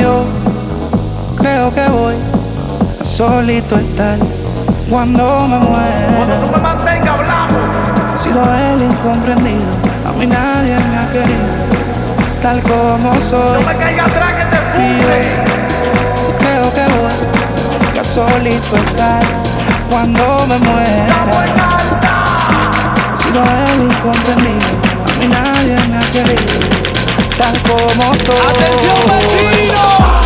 Yo creo que voy a solito estar cuando me muera. Cuando tú me. He sido el incomprendido, a mí nadie me ha querido, tal como soy. No me caiga atrás que te yo creo que voy a solito estar cuando me muera. He sido el incomprendido, a mí nadie me ha querido, como soy. Atención vecino.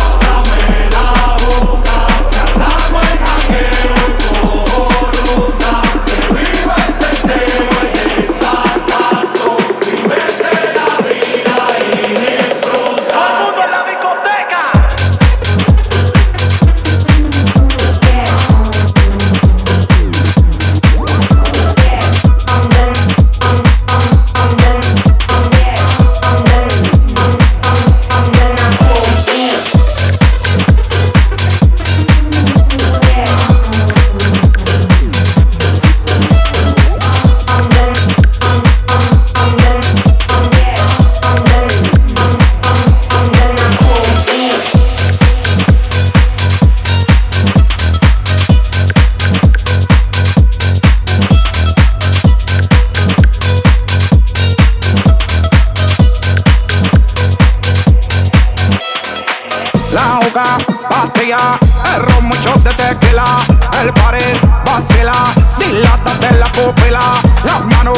Vacila, dilátate la pupila, las manos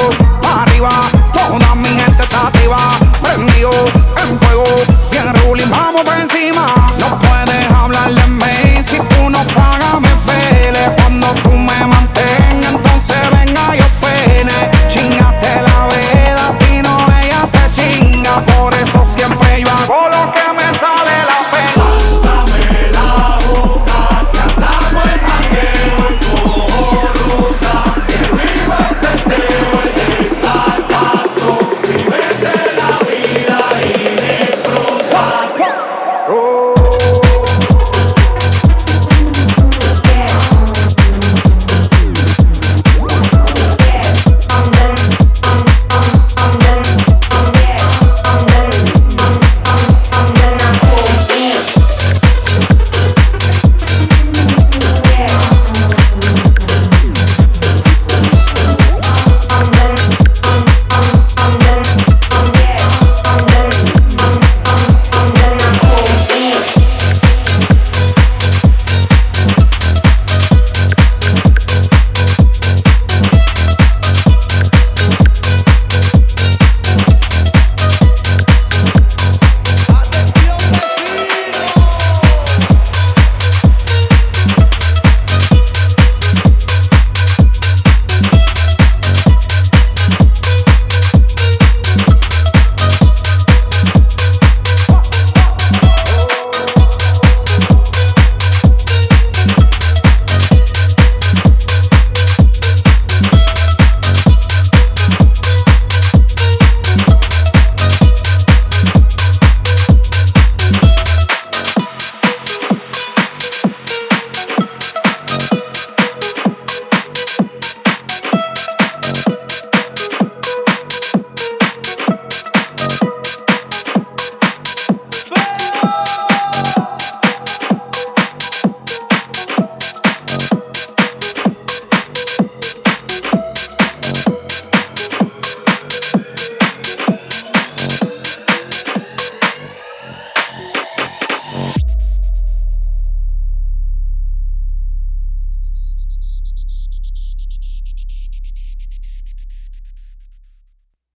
arriba, toda mi gente está activa, prendido en fuego, bien ruling, vamos por encima.